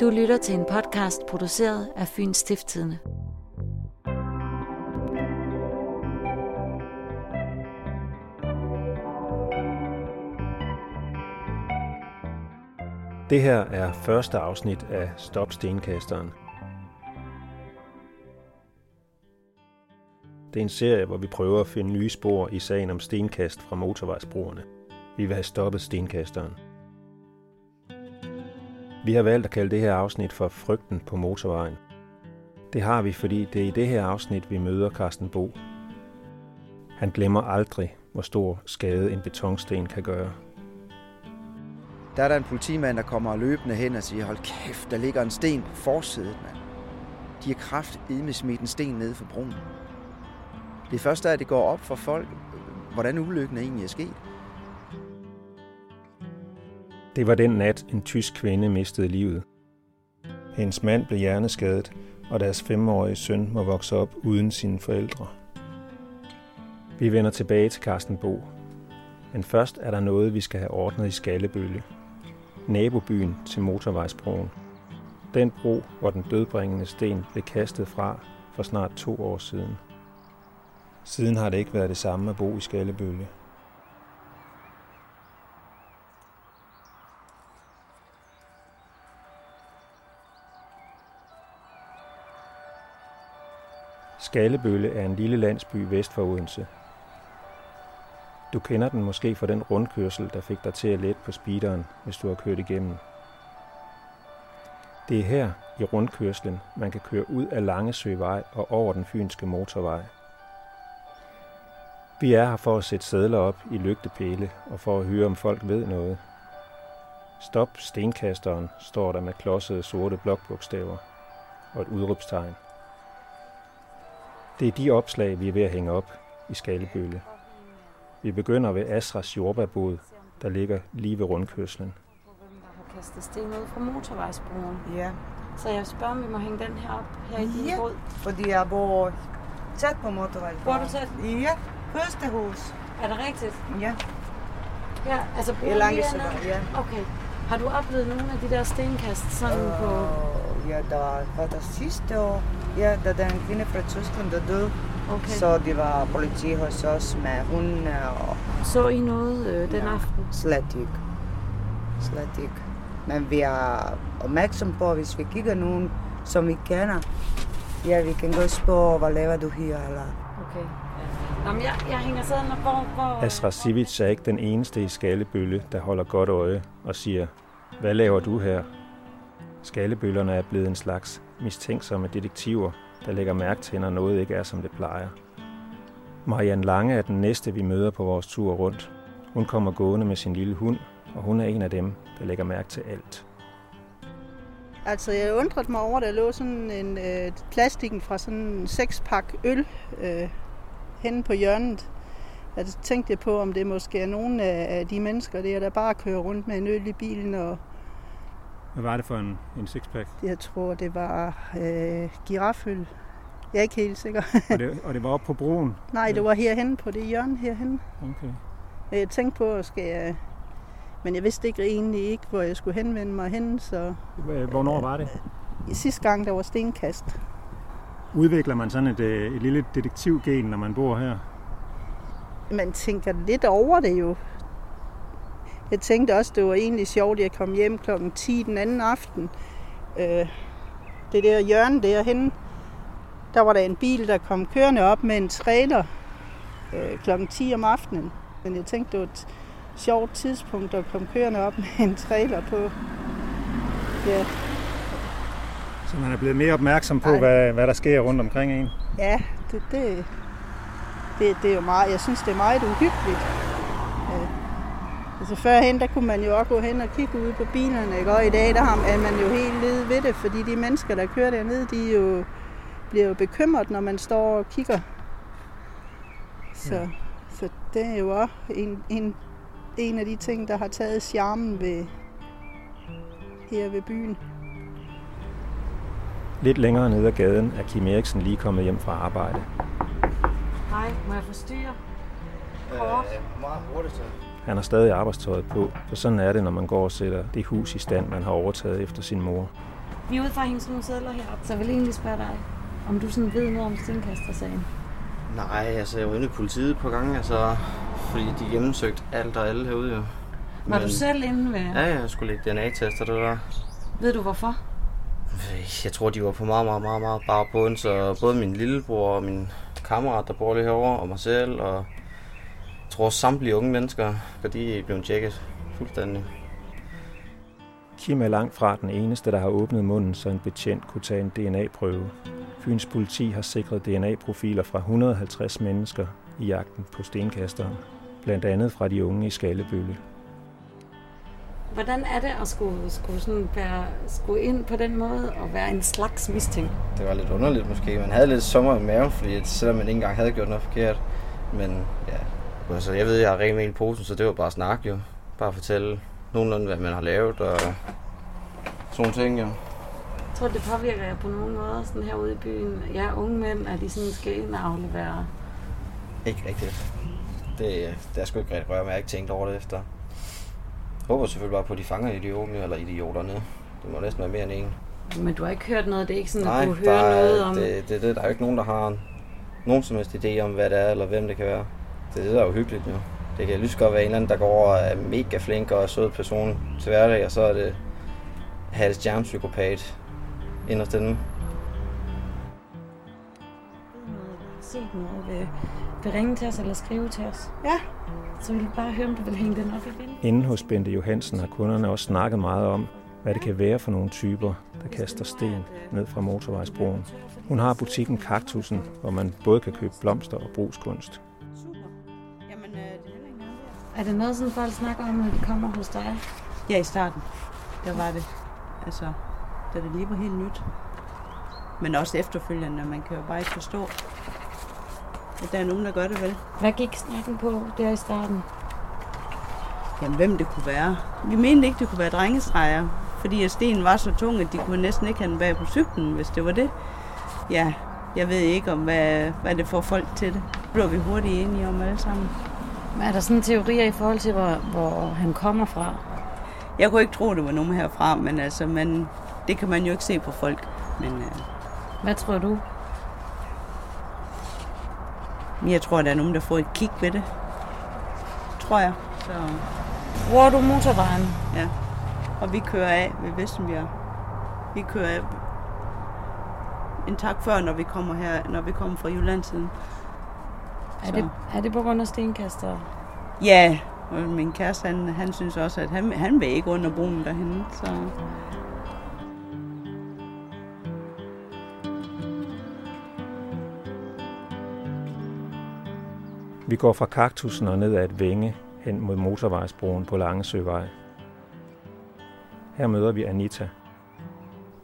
Du lytter til en podcast produceret af Fyns Stiftstidende. Det her er første afsnit af Stop Stenkasteren. Det er en serie, hvor vi prøver at finde nye spor i sagen om stenkast fra motorvejsbrugerne. Vi vil have stoppet stenkasteren. Vi har valgt at kalde det her afsnit for Frygten på motorvejen. Det har vi, fordi det er i det her afsnit, vi møder Carsten Bo. Han glemmer aldrig, hvor stor skade en betonsten kan gøre. Der er der en politimand, der kommer løbende hen og siger, hold kæft, der ligger en sten på forsædet, mand. De har kraft med smidt en sten ned for broen. Det første er, at det går op for folk, hvordan ulykken egentlig er sket. Det var den nat, en tysk kvinde mistede livet. Hendes mand blev hjerneskadet, og deres femårige søn må vokse op uden sine forældre. Vi vender tilbage til Carsten Bo. Men først er der noget, vi skal have ordnet i Skallebølle. Nabobyen til motorvejsbroen. Den bro, hvor den dødbringende sten blev kastet fra for snart to år siden. Siden har det ikke været det samme at bo i Skallebølle. Skallebølle er en lille landsby vest for Odense. Du kender den måske fra den rundkørsel, der fik dig til at lette på speederen, hvis du har kørt igennem. Det er her, i rundkørslen, man kan køre ud af Langesøvej og over den fynske motorvej. Vi er her for at sætte sædler op i lygtepæle og for at høre, om folk ved noget. Stop stenkasteren, står der med klodsede sorte blokbogstaver og et udråbstegn. Det er de opslag, vi er ved at hænge op i Skalebølle. Vi begynder ved Asras jordbærbod, der ligger lige ved rundkørslen. Der har kastet sten ud fra motorvejsbroen. Ja, Så jeg vil spørge, om vi må hænge den her op her i din Ja. båd. fordi jeg bor tæt på motorvejen. Bor du tæt? Ja, første hus. Er det rigtigt? Ja, Ja, altså i broen hernede? ja. Okay. Har du oplevet nogle af de der stenkast sådan på... Ja, der var, der sidste år, ja, da der er en kvinde fra Tyskland, der døde. Okay. Så det var politi hos os med hunde og Så I noget øh, den Ja. aften? slet ikke. Slet ikke. Men vi er opmærksom på, hvis vi kigger nogen, som vi kender, ja, vi kan godt spørge, hvad laver du her, eller Okay. Nå, men jeg, jeg hænger sådan, hvor... hvor Asra Sivic er ikke den eneste i Skalebølle, der holder godt øje og siger, hvad laver du her? Skallebøllerne er blevet en slags mistænksomme detektiver, der lægger mærke til, når noget ikke er, som det plejer. Marianne Lange er den næste, vi møder på vores tur rundt. Hun kommer gående med sin lille hund, og hun er en af dem, der lægger mærke til alt. Altså, jeg undrede mig over, at der lå sådan en øh, plastikken fra sådan en sekspak øl øh, henne på hjørnet. Jeg tænkte jeg på, om det måske er nogle af de mennesker, der, der bare kører rundt med en øl i bilen, og hvad var det for en, en sixpack? jeg tror, det var øh, giraføl. Jeg er ikke helt sikker. Og det, og det var oppe på broen? Nej, det var herhen på det hjørne herhen. Okay. Jeg tænkte på, at skal jeg... Men jeg vidste ikke egentlig ikke, hvor jeg skulle henvende mig hen, så Hvornår var det? sidste gang, der var stenkast. Udvikler man sådan et, øh, et lille detektivgen, når man bor her? man tænker lidt over det jo. Jeg tænkte også, det var egentlig sjovt, at jeg kom hjem kl. 10 den anden aften. Øh, det der hjørne derhenne, der var der en bil, der kom kørende op med en trailer øh, kl. 10 om aftenen. Men jeg tænkte, det var et sjovt tidspunkt at komme kørende op med en trailer på. Ja, Så man er blevet mere opmærksom på, Ej. hvad, hvad der sker rundt omkring en? ja det, det, det, det er jo meget, jeg synes, det er meget uhyggeligt. Altså førhen, der kunne man jo også gå hen og kigge ud på bilerne, ikke? og i dag, der har- er man jo helt nede ved det, fordi de mennesker, der kører dernede, de er jo, bliver jo bekymret, når man står og kigger. Så, Ja. så det er jo også en, en, en af de ting, der har taget charmen ved, her ved byen. Lidt længere ned ad gaden er Kim Eriksen lige kommet hjem fra arbejde. Hej, må jeg forstyrre? Kort. Øh, meget hurtigt så. Han har stadig arbejdstøjet på, for sådan er det, når man går og sætter det hus i stand, man har overtaget efter sin mor. Vi er ude for at hænge sådan nogle sædler herop, så jeg vil egentlig spørge dig, om du sådan ved noget om stenkastersagen. Nej, altså jeg var inde i politiet på gange, altså, fordi de gennemsøgte alt og alle herude jo. Var du selv inde ved? Ja, jeg skulle lægge DNA-tester det der. Ved du hvorfor? Jeg tror, de var på meget, meget, meget, meget bare bund, så både min lillebror og min kammerat, der bor lige herovre, og mig selv, og jeg tror samtlige unge mennesker, for de er blevet tjekket fuldstændig. Kim er langt fra den eneste, der har åbnet munden, så en betjent kunne tage en DNA-prøve. Fyns politi har sikret DNA-profiler fra 150 mennesker i jagten på stenkasteren, blandt andet fra de unge i Skallebølle. Hvordan er det at skulle, skulle, sådan være, skulle ind på den måde og være en slags mistænkt? Det var lidt underligt måske. Man havde lidt sommer i maven, fordi selvom man ikke engang havde gjort noget forkert. Men ja, altså, jeg ved, jeg har rent med i posen, så det var bare snak jo. Bare fortælle nogenlunde, hvad man har lavet og sådan ting jo. Jeg tror, det påvirker jer på nogen måde, sådan herude i byen. Ja, unge mænd, er de sådan skal ind og aflevere? Ikke rigtigt. Det, det er sgu ikke rigtig røre, men jeg har ikke tænkt over det efter. Jeg håber selvfølgelig bare på, at de fanger idioterne, eller idioterne. Det må næsten være mere end en. Men du har ikke hørt noget? Det er ikke sådan, Nej, at du hører er, noget om... det, det, det, der er jo ikke nogen, der har nogen som helst idé om, hvad det er, eller hvem det kan være. Det er det, der er jo hyggeligt jo. Det kan lige godt være en eller anden, der går over og er mega flink og er sød person til hverdag, og så er det Hals Jam-psykopat inderst inde. set noget, vil, vil ringe til os eller skrive til os. Ja. Så vil jeg bare høre, om du vil hænge den op igen. Inden hos Bente Johansen har kunderne også snakket meget om, hvad det kan være for nogle typer, der kaster sten ned fra motorvejsbroen. Hun har butikken Kaktusen, hvor man både kan købe blomster og brugskunst. Er det noget, som folk snakker om, når de kommer hos dig? Ja, i starten. Der var det. Altså, da det lige var helt nyt. Men også efterfølgende, man kan jo bare ikke forstå, at der er nogen, der gør det vel. Hvad gik snakken på der i starten? Jamen, hvem det kunne være. Vi mente ikke, det kunne være drengestreger, fordi at stenen var så tung, at de kunne næsten ikke have den bag på cyklen, hvis det var det. Ja, jeg ved ikke, om hvad, hvad det får folk til det. Det blev vi hurtigt enige om alle sammen. Er der sådan teorier i forhold til, hvor, hvor han kommer fra? Jeg kunne ikke tro, det var nogen herfra, men altså, man, det kan man jo ikke se på folk. Men øh, Hvad tror du? jeg tror, der er nogen, der får et kig ved det. Tror jeg. Så, Bruger du motorvejen? ja. Og vi kører af ved Vestenbjerg. Vi kører af en tak før, når vi kommer her, når vi kommer fra Jyllandsiden. Er det, er det på grund af stenkaster? Ja, og min kæreste, han, han synes også, at han, han vil ikke under broen derhen. Så Vi går fra kaktusen og ned ad et vænge hen mod motorvejsbroen på Langesøvej. Her møder vi Anita.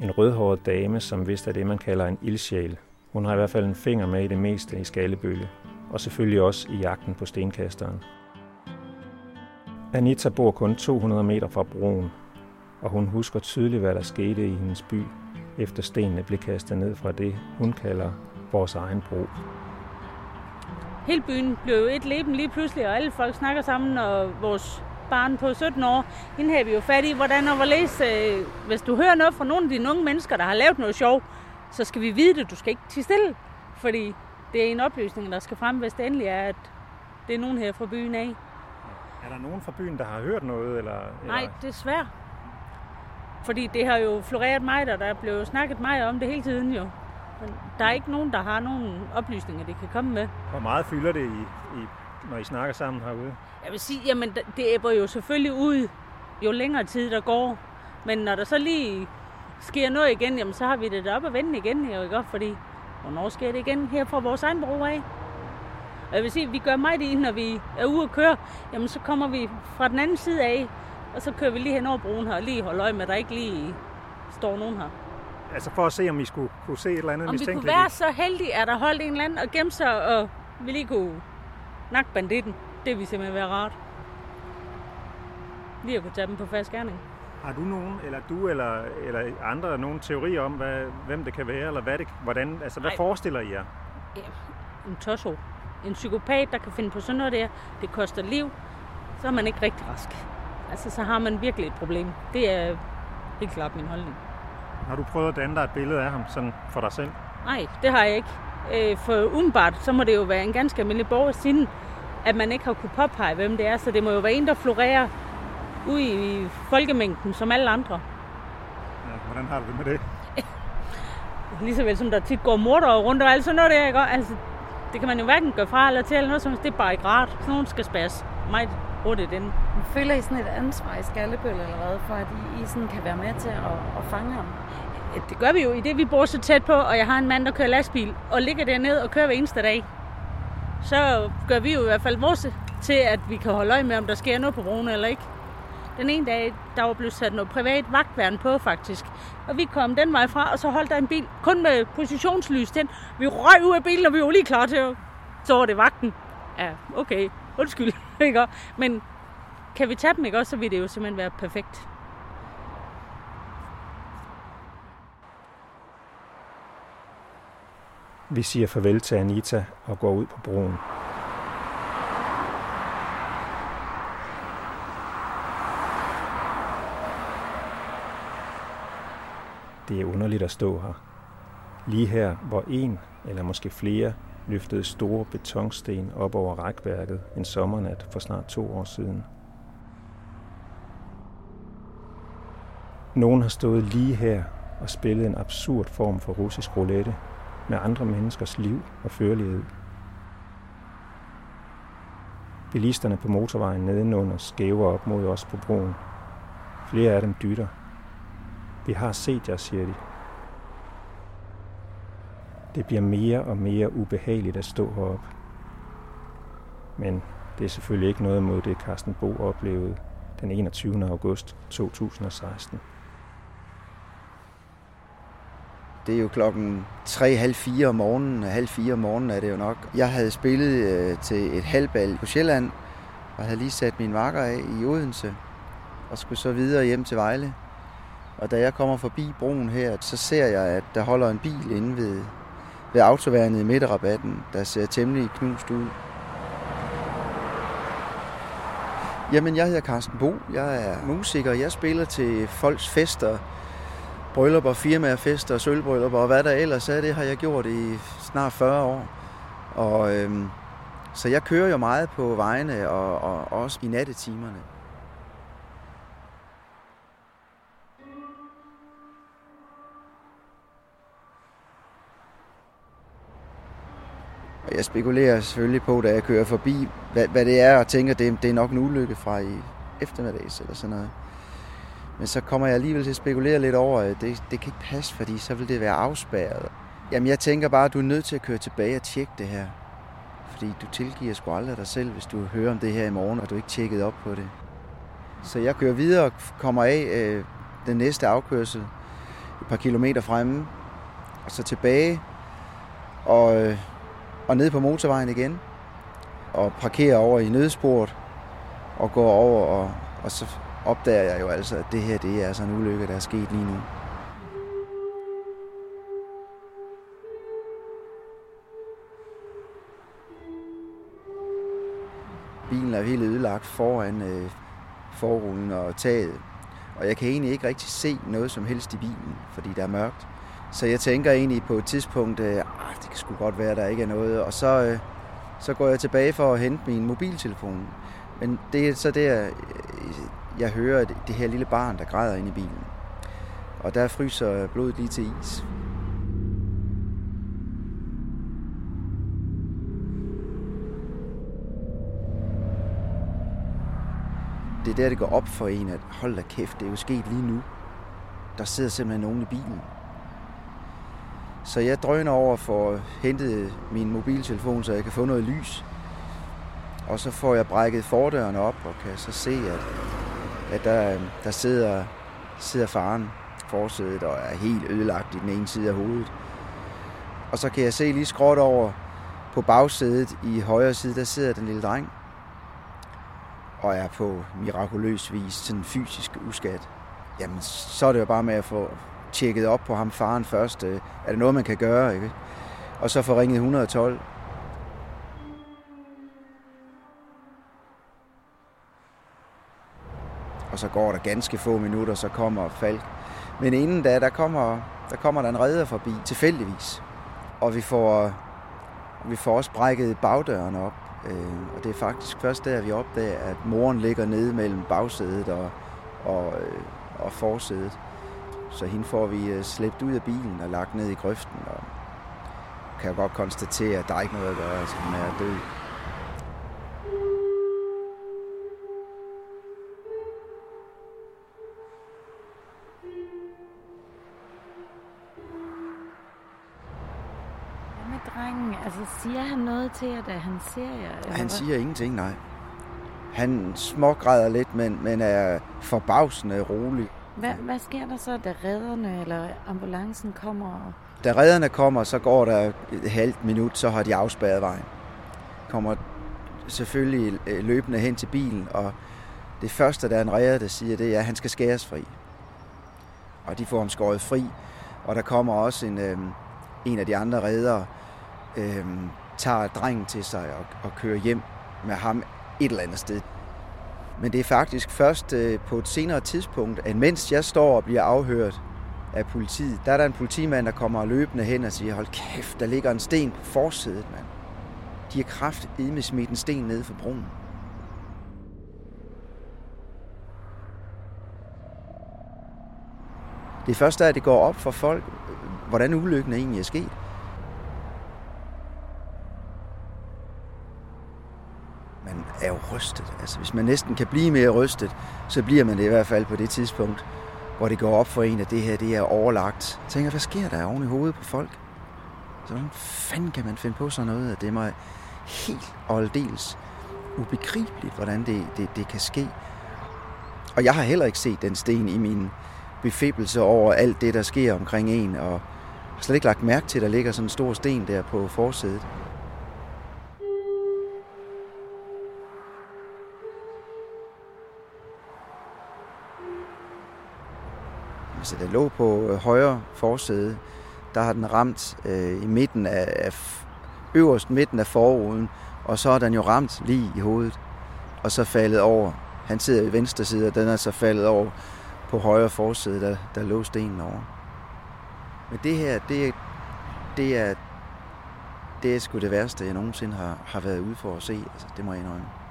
En rødhåret dame, som vist er det, man kalder en ildsjæl. Hun har i hvert fald en finger med i det meste i Skallebølle, og selvfølgelig også i jagten på stenkasteren. Anita bor kun 200 meter fra broen, og hun husker tydeligt, hvad der skete i hendes by, efter stenene blev kastet ned fra det, hun kalder vores egen bro. Hele byen blev jo et leben lige pludselig, og alle folk snakker sammen, og vores barn på 17 år, hende har vi jo fat i, hvordan og hvorledes, øh, hvis du hører noget fra nogle af dine unge mennesker, der har lavet noget sjov, så skal vi vide det, du skal ikke til stille, fordi det er en oplysning, der skal frem, hvis det endelig er, at det er nogen her fra byen af. Er der nogen fra byen, der har hørt noget? Eller, Nej, desværre. Fordi det har jo floreret mig, og der er blevet snakket meget om det hele tiden jo. Men der er ikke nogen, der har nogen oplysninger, de kan komme med. Hvor meget fylder det, i, i, når I snakker sammen herude? Jeg vil sige, jamen det æbber jo selvfølgelig ud, jo længere tid der går. Men når der så lige sker noget igen, jamen så har vi det deroppe at vende igen her, ikke? Fordi, hvornår sker det igen her fra vores egen bro af? Og jeg vil sige, vi gør meget i, når vi er ude at køre, jamen så kommer vi fra den anden side af, og så kører vi lige hen over broen her, og lige holder øje med, at der ikke lige står nogen her. Altså for at se, om I skulle kunne se et eller andet Om vi kunne være så heldige, at der holdt en eller anden og gemme sig, og vi lige kunne nakke banditten. Det ville simpelthen være rart. Lige at kunne tage dem på fast gerning. Har du nogen, eller du eller, eller andre, nogen teorier om, hvad, hvem det kan være, eller hvad det, hvordan, altså hvad Ej. forestiller I jer? En tosso. En psykopat, der kan finde på sådan noget der. Det koster liv. Så er man ikke rigtig rask. Altså, så har man virkelig et problem. Det er helt klart min holdning. Har du prøvet at danne dig et billede af ham sådan for dig selv? Nej, det har jeg ikke. Øh, for umiddelbart, så må det jo være en ganske almindelig borger siden, at man ikke har kunne påpege, hvem det er. Så det må jo være en, der florerer ud i folkemængden, som alle andre. Ja, hvordan har du det med det? Ligeså vel som der tit går morder rundt og alt sådan noget der, ikke? Altså, det kan man jo hverken gøre fra eller til, eller noget som helst. det er bare ikke rart. Sådan nogen skal spæres meget hurtigt ind. Føler I sådan et ansvar i Skallebøl eller hvad, for at I, I sådan kan være med til at, at fange ham? Det gør vi jo i det, vi bor så tæt på, og jeg har en mand, der kører lastbil og ligger dernede og kører hver eneste dag. Så gør vi jo i hvert fald vores til, at vi kan holde øje med, om der sker noget på broen eller ikke. Den ene dag, der var blevet sat noget privat vagtværn på faktisk. Og vi kom den vej fra, og så holdt der en bil kun med positionslys den. Vi røg ud af bilen, og vi var lige klar til at... Så var det vagten. Ja, okay. Undskyld. Ikke? Men kan vi tage dem, ikke også, så vil det jo simpelthen være perfekt. Vi siger farvel til Anita og går ud på broen. Det er underligt at stå her. Lige her, hvor en eller måske flere løftede store betonsten op over rækværket en sommernat for snart to år siden. Nogen har stået lige her og spillet en absurd form for russisk roulette med andre menneskers liv og førlighed. Bilisterne på motorvejen nedenunder skæver op mod os på broen. Flere af dem dytter. Vi har set jer, siger de. Det bliver mere og mere ubehageligt at stå heroppe. Men det er selvfølgelig ikke noget mod det, Carsten Bo oplevede den 21. august 2016. Det er jo klokken 3.30 om morgenen, halv fire om morgenen er det jo nok. Jeg havde spillet øh, til et halvbal på Sjælland, og havde lige sat min marker af i Odense, og skulle så videre hjem til Vejle. Og da jeg kommer forbi broen her, så ser jeg, at der holder en bil inde ved, ved autoværnet i midterrabatten, der ser temmelig knust ud. Jamen, jeg hedder Carsten Bo. Jeg er musiker. Jeg spiller til folks fester, bryllupper, firmafester, sølvbryllupper og hvad der ellers er. Det har jeg gjort i snart 40 år. Og, øhm, så jeg kører jo meget på vejene og, og også i nattetimerne. Jeg spekulerer selvfølgelig på, da jeg kører forbi, hvad, hvad det er, og tænker, det, det er nok en ulykke fra i eftermiddags eller sådan noget. Men så kommer jeg alligevel til at spekulere lidt over, at det, det kan ikke passe, fordi så vil det være afspærret. Jamen jeg tænker bare, at du er nødt til at køre tilbage og tjekke det her. Fordi du tilgiver sgu aldrig dig selv, hvis du hører om det her i morgen, og du ikke tjekket op på det. Så jeg kører videre og kommer af øh, den næste afkørsel et par kilometer fremme, og så tilbage og, øh, og ned på motorvejen igen, og parkerer over i nødsporet, og går over, og, og så opdager jeg jo altså, at det her det er altså en ulykke, der er sket lige nu. Bilen er helt ødelagt foran øh, forruden og taget. Og jeg kan egentlig ikke rigtig se noget som helst i bilen, fordi der er mørkt. Så jeg tænker egentlig på et tidspunkt, at ah, det kan sgu godt være, at der ikke er noget. Og så, øh, så går jeg tilbage for at hente min mobiltelefon. Men det er så der, øh, jeg hører det her lille barn, der græder ind i bilen. Og der fryser blodet lige til is. Det er der, det går op for en, at hold da kæft, det er jo sket lige nu. Der sidder simpelthen nogen i bilen. Så jeg drøner over for at hente min mobiltelefon, så jeg kan få noget lys. Og så får jeg brækket fordøren op og kan så se, at at der, der sidder, sidder faren forsædet og er helt ødelagt i den ene side af hovedet. Og så kan jeg se lige skråt over på bagsædet i højre side, der sidder den lille dreng og er på mirakuløs vis sådan fysisk uskat. Jamen, så er det jo bare med at få tjekket op på ham faren først. Øh, er det noget, man kan gøre? Ikke? Og så få ringet 112. Og så går der ganske få minutter, så kommer Falk Men inden da, der kommer, der kommer der en redder forbi, tilfældigvis. Og vi får, vi får også brækket bagdøren op. Øh, og det er faktisk først der, vi opdager, at moren ligger nede mellem bagsædet og, og, øh, og forsædet. Så hende får vi øh, slæbt ud af bilen og lagt ned i grøften. Og kan jo godt konstatere, at der er ikke noget at gøre, altså hun er død. Drengen? Altså, siger han noget til jer, da han ser jer? eller Han siger ingenting, nej. Han smågræder lidt, men, men er forbavsende rolig. Hvad, hvad sker der så, da redderne eller ambulancen kommer? Da redderne kommer, så går der et halvt minut, så har de afspærret vejen. Kommer selvfølgelig øh, løbende hen til bilen, og det første, der er en redder, der siger, det er, at han skal skæres fri. Og de får ham skåret fri, og der kommer også en, øh, en af de andre reddere, øh, tager drengen til sig og, og kører hjem med ham et eller andet sted. Men det er faktisk først øh, på et senere tidspunkt, at mens jeg står og bliver afhørt af politiet, der er der en politimand, der kommer løbende hen og siger, hold kæft, der ligger en sten på forsædet, mand. De har kraft med smidt en sten ned for broen. Det første er, at det går op for folk, øh, hvordan ulykken egentlig er sket. Man er jo rystet. Altså, hvis man næsten kan blive mere rystet, så bliver man det i hvert fald på det tidspunkt, hvor det går op for en, at det her det er overlagt. Jeg tænker, hvad sker der oven i hovedet på folk? Så hvordan fanden kan man finde på sådan noget? At det er mig helt og aldeles ubegribeligt, hvordan det, det, det kan ske. Og jeg har heller ikke set den sten i min befæbelse over alt det, der sker omkring en, og har slet ikke lagt mærke til, at der ligger sådan en stor sten der på forsædet. Altså, der lå på øh, højre forsæde, der har den ramt øh, i midten af, af øverst midten af forruden, og så er den jo ramt lige i hovedet, og så faldet over. Han sidder i venstre side, og den er så faldet over på højre forsæde, der, der lå stenen over. Men det her, det er, det er, det er sgu det værste, jeg nogensinde har, har været ude for at se. Altså, det må jeg indrømme.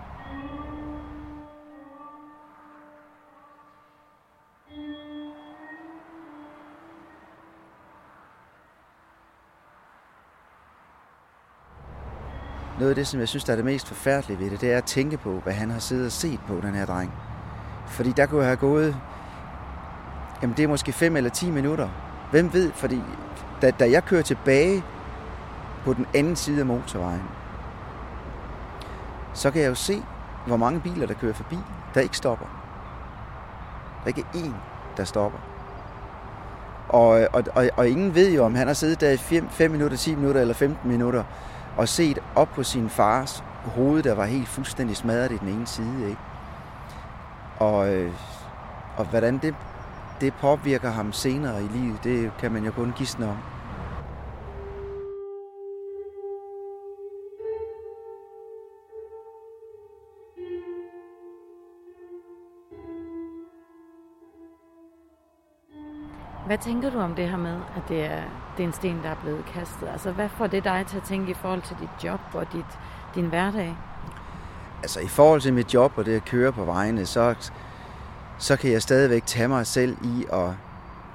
Noget af det, som jeg synes, der er det mest forfærdelige ved det, det er at tænke på, hvad han har siddet og set på, den her dreng. Fordi der kunne have gået, jamen det er måske 5 eller 10 minutter. Hvem ved, fordi da, da jeg kører tilbage på den anden side af motorvejen, så kan jeg jo se, hvor mange biler, der kører forbi, der ikke stopper. Der er ikke én, der stopper. Og, øh, og, og, og ingen ved jo, om han har siddet der i 5 minutter, 10 minutter eller 15 minutter, og set op på sin fars hoved, der var helt fuldstændig smadret i den ene side. Ikke? Og, øh, og hvordan det, det påvirker ham senere i livet, det kan man jo kun gisne om. Hvad tænker du om det her med, at det er, det er en sten, der er blevet kastet? Altså, hvad får det dig til at tænke i forhold til dit job og dit, din hverdag? Altså i forhold til mit job og det at køre på vejene, så, så kan jeg stadigvæk tage mig selv i at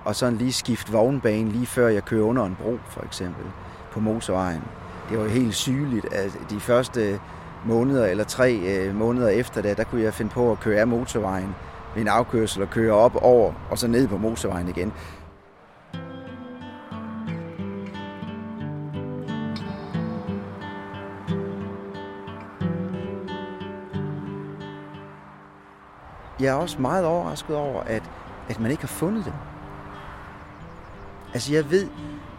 og sådan lige skifte vognbane lige før jeg kører under en bro for eksempel på motorvejen. Det var jo helt sygeligt, at de første måneder eller tre øh, måneder efter det, der kunne jeg finde på at køre af motorvejen ved en afkørsel og køre op over og så ned på motorvejen igen. Jeg er også meget overrasket over, at, at man ikke har fundet dem. Altså jeg ved,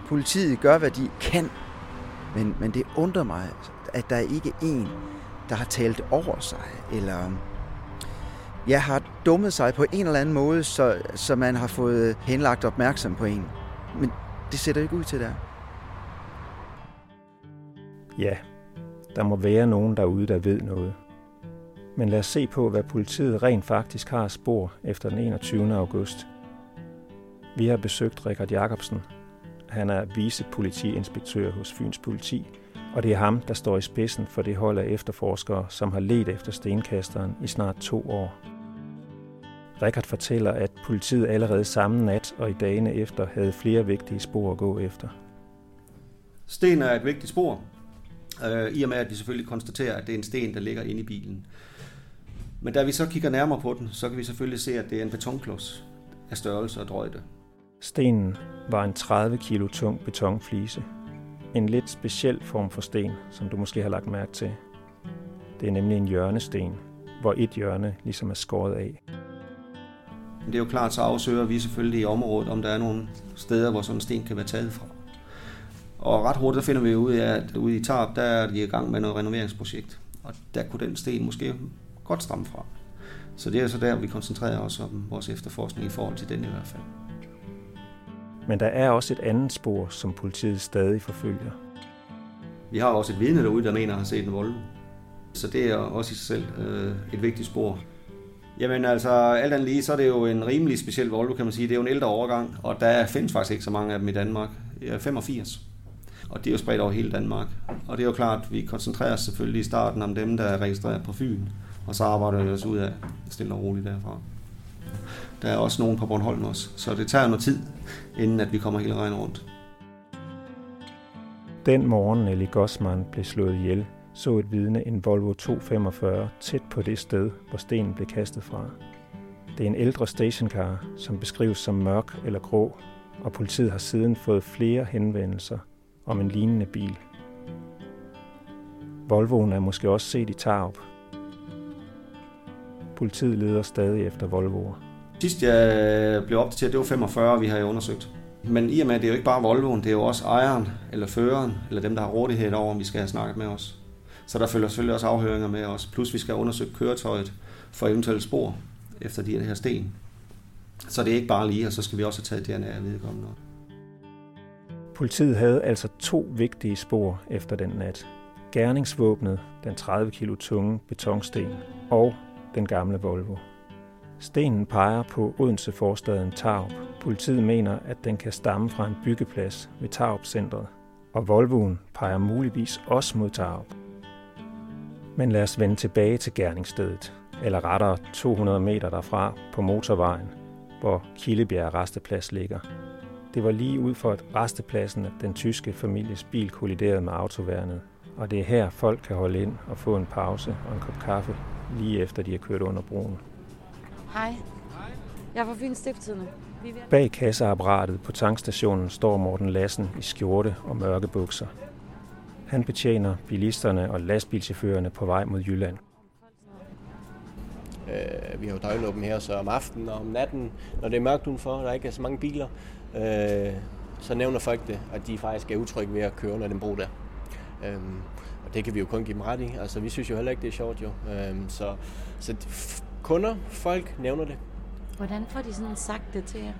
politiet gør, hvad de kan, men, men det undrer mig, at der ikke er en, der har talt over sig, eller øhm, jeg har dummet sig på en eller anden måde, så, så man har fået henlagt opmærksom på en. Men det ser ikke ud til der. Ja, der må være nogen derude, der ved noget. Men lad os se på, hvad politiet rent faktisk har spor efter den 21. august. Vi har besøgt Richard Jacobsen. Han er vicepolitiinspektør hos Fyns Politi, og det er ham, der står i spidsen for det hold af efterforskere, som har let efter stenkasteren i snart to år. Richard fortæller, at politiet allerede samme nat og i dagene efter havde flere vigtige spor at gå efter. Sten er et vigtigt spor, øh, i og med at vi selvfølgelig konstaterer, at det er en sten, der ligger inde i bilen. Men da vi så kigger nærmere på den, så kan vi selvfølgelig se, at det er en betonklods af størrelse og drøjde. Stenen var en 30 kilo tung betonflise. En lidt speciel form for sten, som du måske har lagt mærke til. Det er nemlig en hjørnesten, hvor et hjørne ligesom er skåret af. Det er jo klart, så afsøger vi selvfølgelig i området, om der er nogle steder, hvor sådan en sten kan være taget fra. Og ret hurtigt finder vi ud af, at ude i Tarp, der er de i gang med noget renoveringsprojekt. Og der kunne den sten måske godt stramme fra. Så det er så der, vi koncentrerer os om vores efterforskning i forhold til den i hvert fald. Men der er også et andet spor, som politiet stadig forfølger. Vi har også et vidne derude, der mener at have set en Volvo. Så det er også i sig selv øh, et vigtigt spor. Jamen altså, alt andet lige, så er det jo en rimelig speciel Volvo, kan man sige. Det er jo en ældre overgang, og der findes faktisk ikke så mange af dem i Danmark. Jeg er 85. Og det er jo spredt over hele Danmark. Og det er jo klart, at vi koncentrerer os selvfølgelig i starten om dem, der er registreret på Fyn. Og så arbejder vi os ud af stille og roligt derfra. Der er også nogen på Bornholm også, så det tager noget tid, inden at vi kommer hele vejen rundt. Den morgen Nelly Gossmann blev slået ihjel, så et vidne en Volvo 245 tæt på det sted, hvor stenen blev kastet fra. Det er en ældre stationcar, som beskrives som mørk eller grå, og politiet har siden fået flere henvendelser om en lignende bil. Volvoen er måske også set i Tarup. Politiet leder stadig efter Volvoer. Sidst jeg blev opdateret, det var 45, vi har undersøgt. Men i og med, at det er jo ikke bare Volvoen, det er jo også ejeren eller føreren, eller dem, der har rådighed over, om vi skal have snakket med os. Så der følger selvfølgelig også afhøringer med os. Plus vi skal undersøge køretøjet for eventuelle spor efter de her sten. Så det er ikke bare lige, og så skal vi også have taget DNA af vedkommende. Politiet havde altså to vigtige spor efter den nat. Gerningsvåbnet, den 30 kilo tunge betonsten, og den gamle Volvo. Stenen peger på Odense forstaden Tarup. Politiet mener, at den kan stamme fra en byggeplads ved Tarup-centret, og Volvoen peger muligvis også mod Tarup. Men lad os vende tilbage til gerningsstedet, eller rettere 200 meter derfra på motorvejen, hvor Killebjerg resteplads ligger. Det var lige ud for et restepladsen, at den tyske families bil kolliderede med autoværnet, og det er her folk kan holde ind og få en pause og en kop kaffe, lige efter de har kørt under broen. Hej. Jeg er fra Fyns Stiftstidende. Bag kasseapparatet på tankstationen står Morten Lassen i skjorte og mørke bukser. Han betjener bilisterne og lastbilchaufførerne på vej mod Jylland. Øh, vi har jo døgnåben her, så om aftenen og om natten, når det er mørkt udenfor, der ikke er så mange biler, øh, så nævner folk det, at de faktisk er utrygge ved at køre under den bro der. Øh, og det kan vi jo kun give dem ret i. Altså, vi synes jo heller ikke, det er sjovt jo. Øh, så, så kunder, folk nævner det. Hvordan får de sådan sagt det til jer?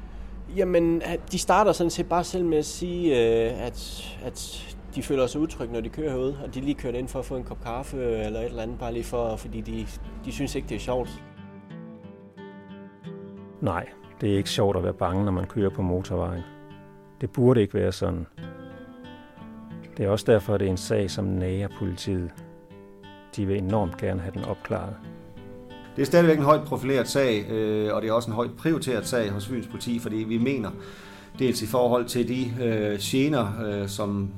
Jamen, de starter sådan set bare selv med at sige, øh, at, at de føler sig utrygge, når de kører herude, og de lige kørt ind for at få en kop kaffe eller et eller andet, bare lige for, fordi de, de synes ikke, det er sjovt. Nej, det er ikke sjovt at være bange, når man kører på motorvejen. Det burde ikke være sådan. Det er også derfor, at det er en sag, som nærer politiet. De vil enormt gerne have den opklaret. Det er stadigvæk en højt profileret sag, øh, og det er også en højt prioriteret sag hos Fyns politi, fordi vi mener, dels i forhold til de øh, gener, øh, som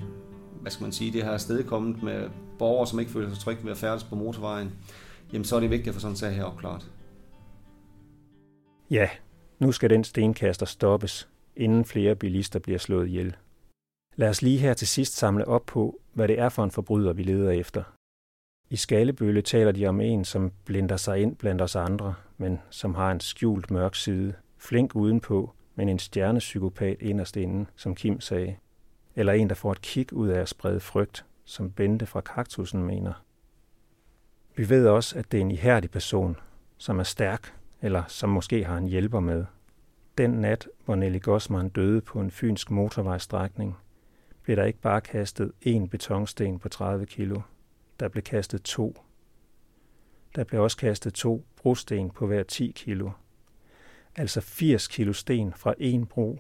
hvad skal man sige, det her kommet med borgere, som ikke føler sig trygge ved at færdes på motorvejen, jamen så er det vigtigt at få sådan en sag her opklaret. Ja, nu skal den stenkaster stoppes, inden flere bilister bliver slået ihjel. Lad os lige her til sidst samle op på, hvad det er for en forbryder, vi leder efter. I Skallebølle taler de om en, som blinder sig ind blandt os andre, men som har en skjult mørk side, flink udenpå, men en stjernepsykopat inderst inden, som Kim sagde. Eller en, der får et kig ud af at sprede frygt, som Bente fra Kaktusen mener. Vi ved også, at det er en ihærdig person, som er stærk, eller som måske har en hjælper med. Den nat, hvor Nelly Gossmann døde på en fynsk motorvejstrækning, blev der ikke bare kastet én betonsten på 30 kilo. Der blev kastet to. Der blev også kastet to brosten på hver 10 kilo. Altså 80 kilo sten fra én bro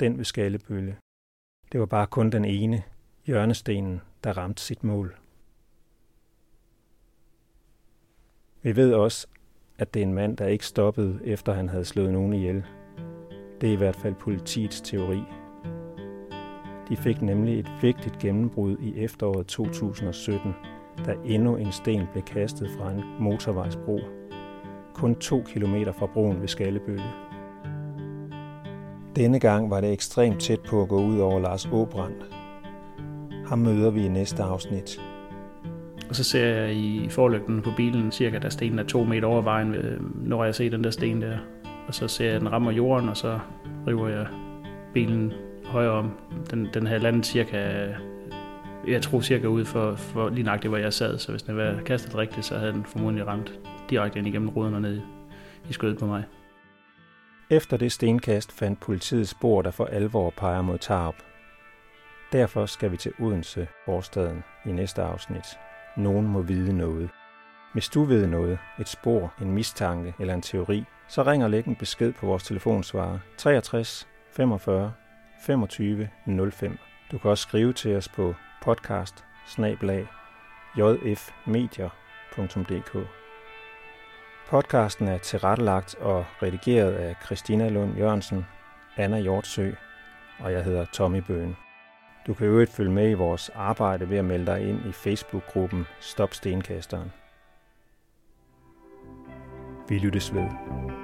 den ved Skallebølle. Det var bare kun den ene, hjørnestenen, der ramte sit mål. Vi ved også, at det er en mand, der ikke stoppede, efter han havde slået nogen ihjel. Det er i hvert fald politiets teori. De fik nemlig et vigtigt gennembrud i efteråret 2017, da endnu en sten blev kastet fra en motorvejsbro. Kun to kilometer fra broen ved Skallebølle. Denne gang var det ekstremt tæt på at gå ud over Lars Åbrand. Ham møder vi i næste afsnit. Og så ser jeg i forlygten på bilen cirka, der stenen er to meter over vejen, når jeg ser den der sten der. Og så ser jeg, at den rammer jorden, og så river jeg bilen højere om. Den, den her landet cirka, jeg tror cirka ud for, for lige nøjagtigt, hvor jeg sad. Så hvis den var kastet rigtigt, så havde den formodentlig ramt direkte ind igennem ruden og ned i skødet på mig. Efter det stenkast fandt politiet spor, der for alvor peger mod Tarp. Derfor skal vi til Odense, forstaden, i næste afsnit. Nogen må vide noget. Hvis du ved noget, et spor, en mistanke eller en teori, så ring og læg en besked på vores telefonsvarer 63 45 25 05. Du kan også skrive til os på podcast jfmedier.dk. Podcasten er tilrettelagt og redigeret af Christina Lund Jørgensen, Anna Hjortsø og jeg hedder Tommy Bøen. Du kan øvrigt følge med i vores arbejde ved at melde dig ind i Facebook-gruppen Stop Stenkasteren. Vi lyttes ved.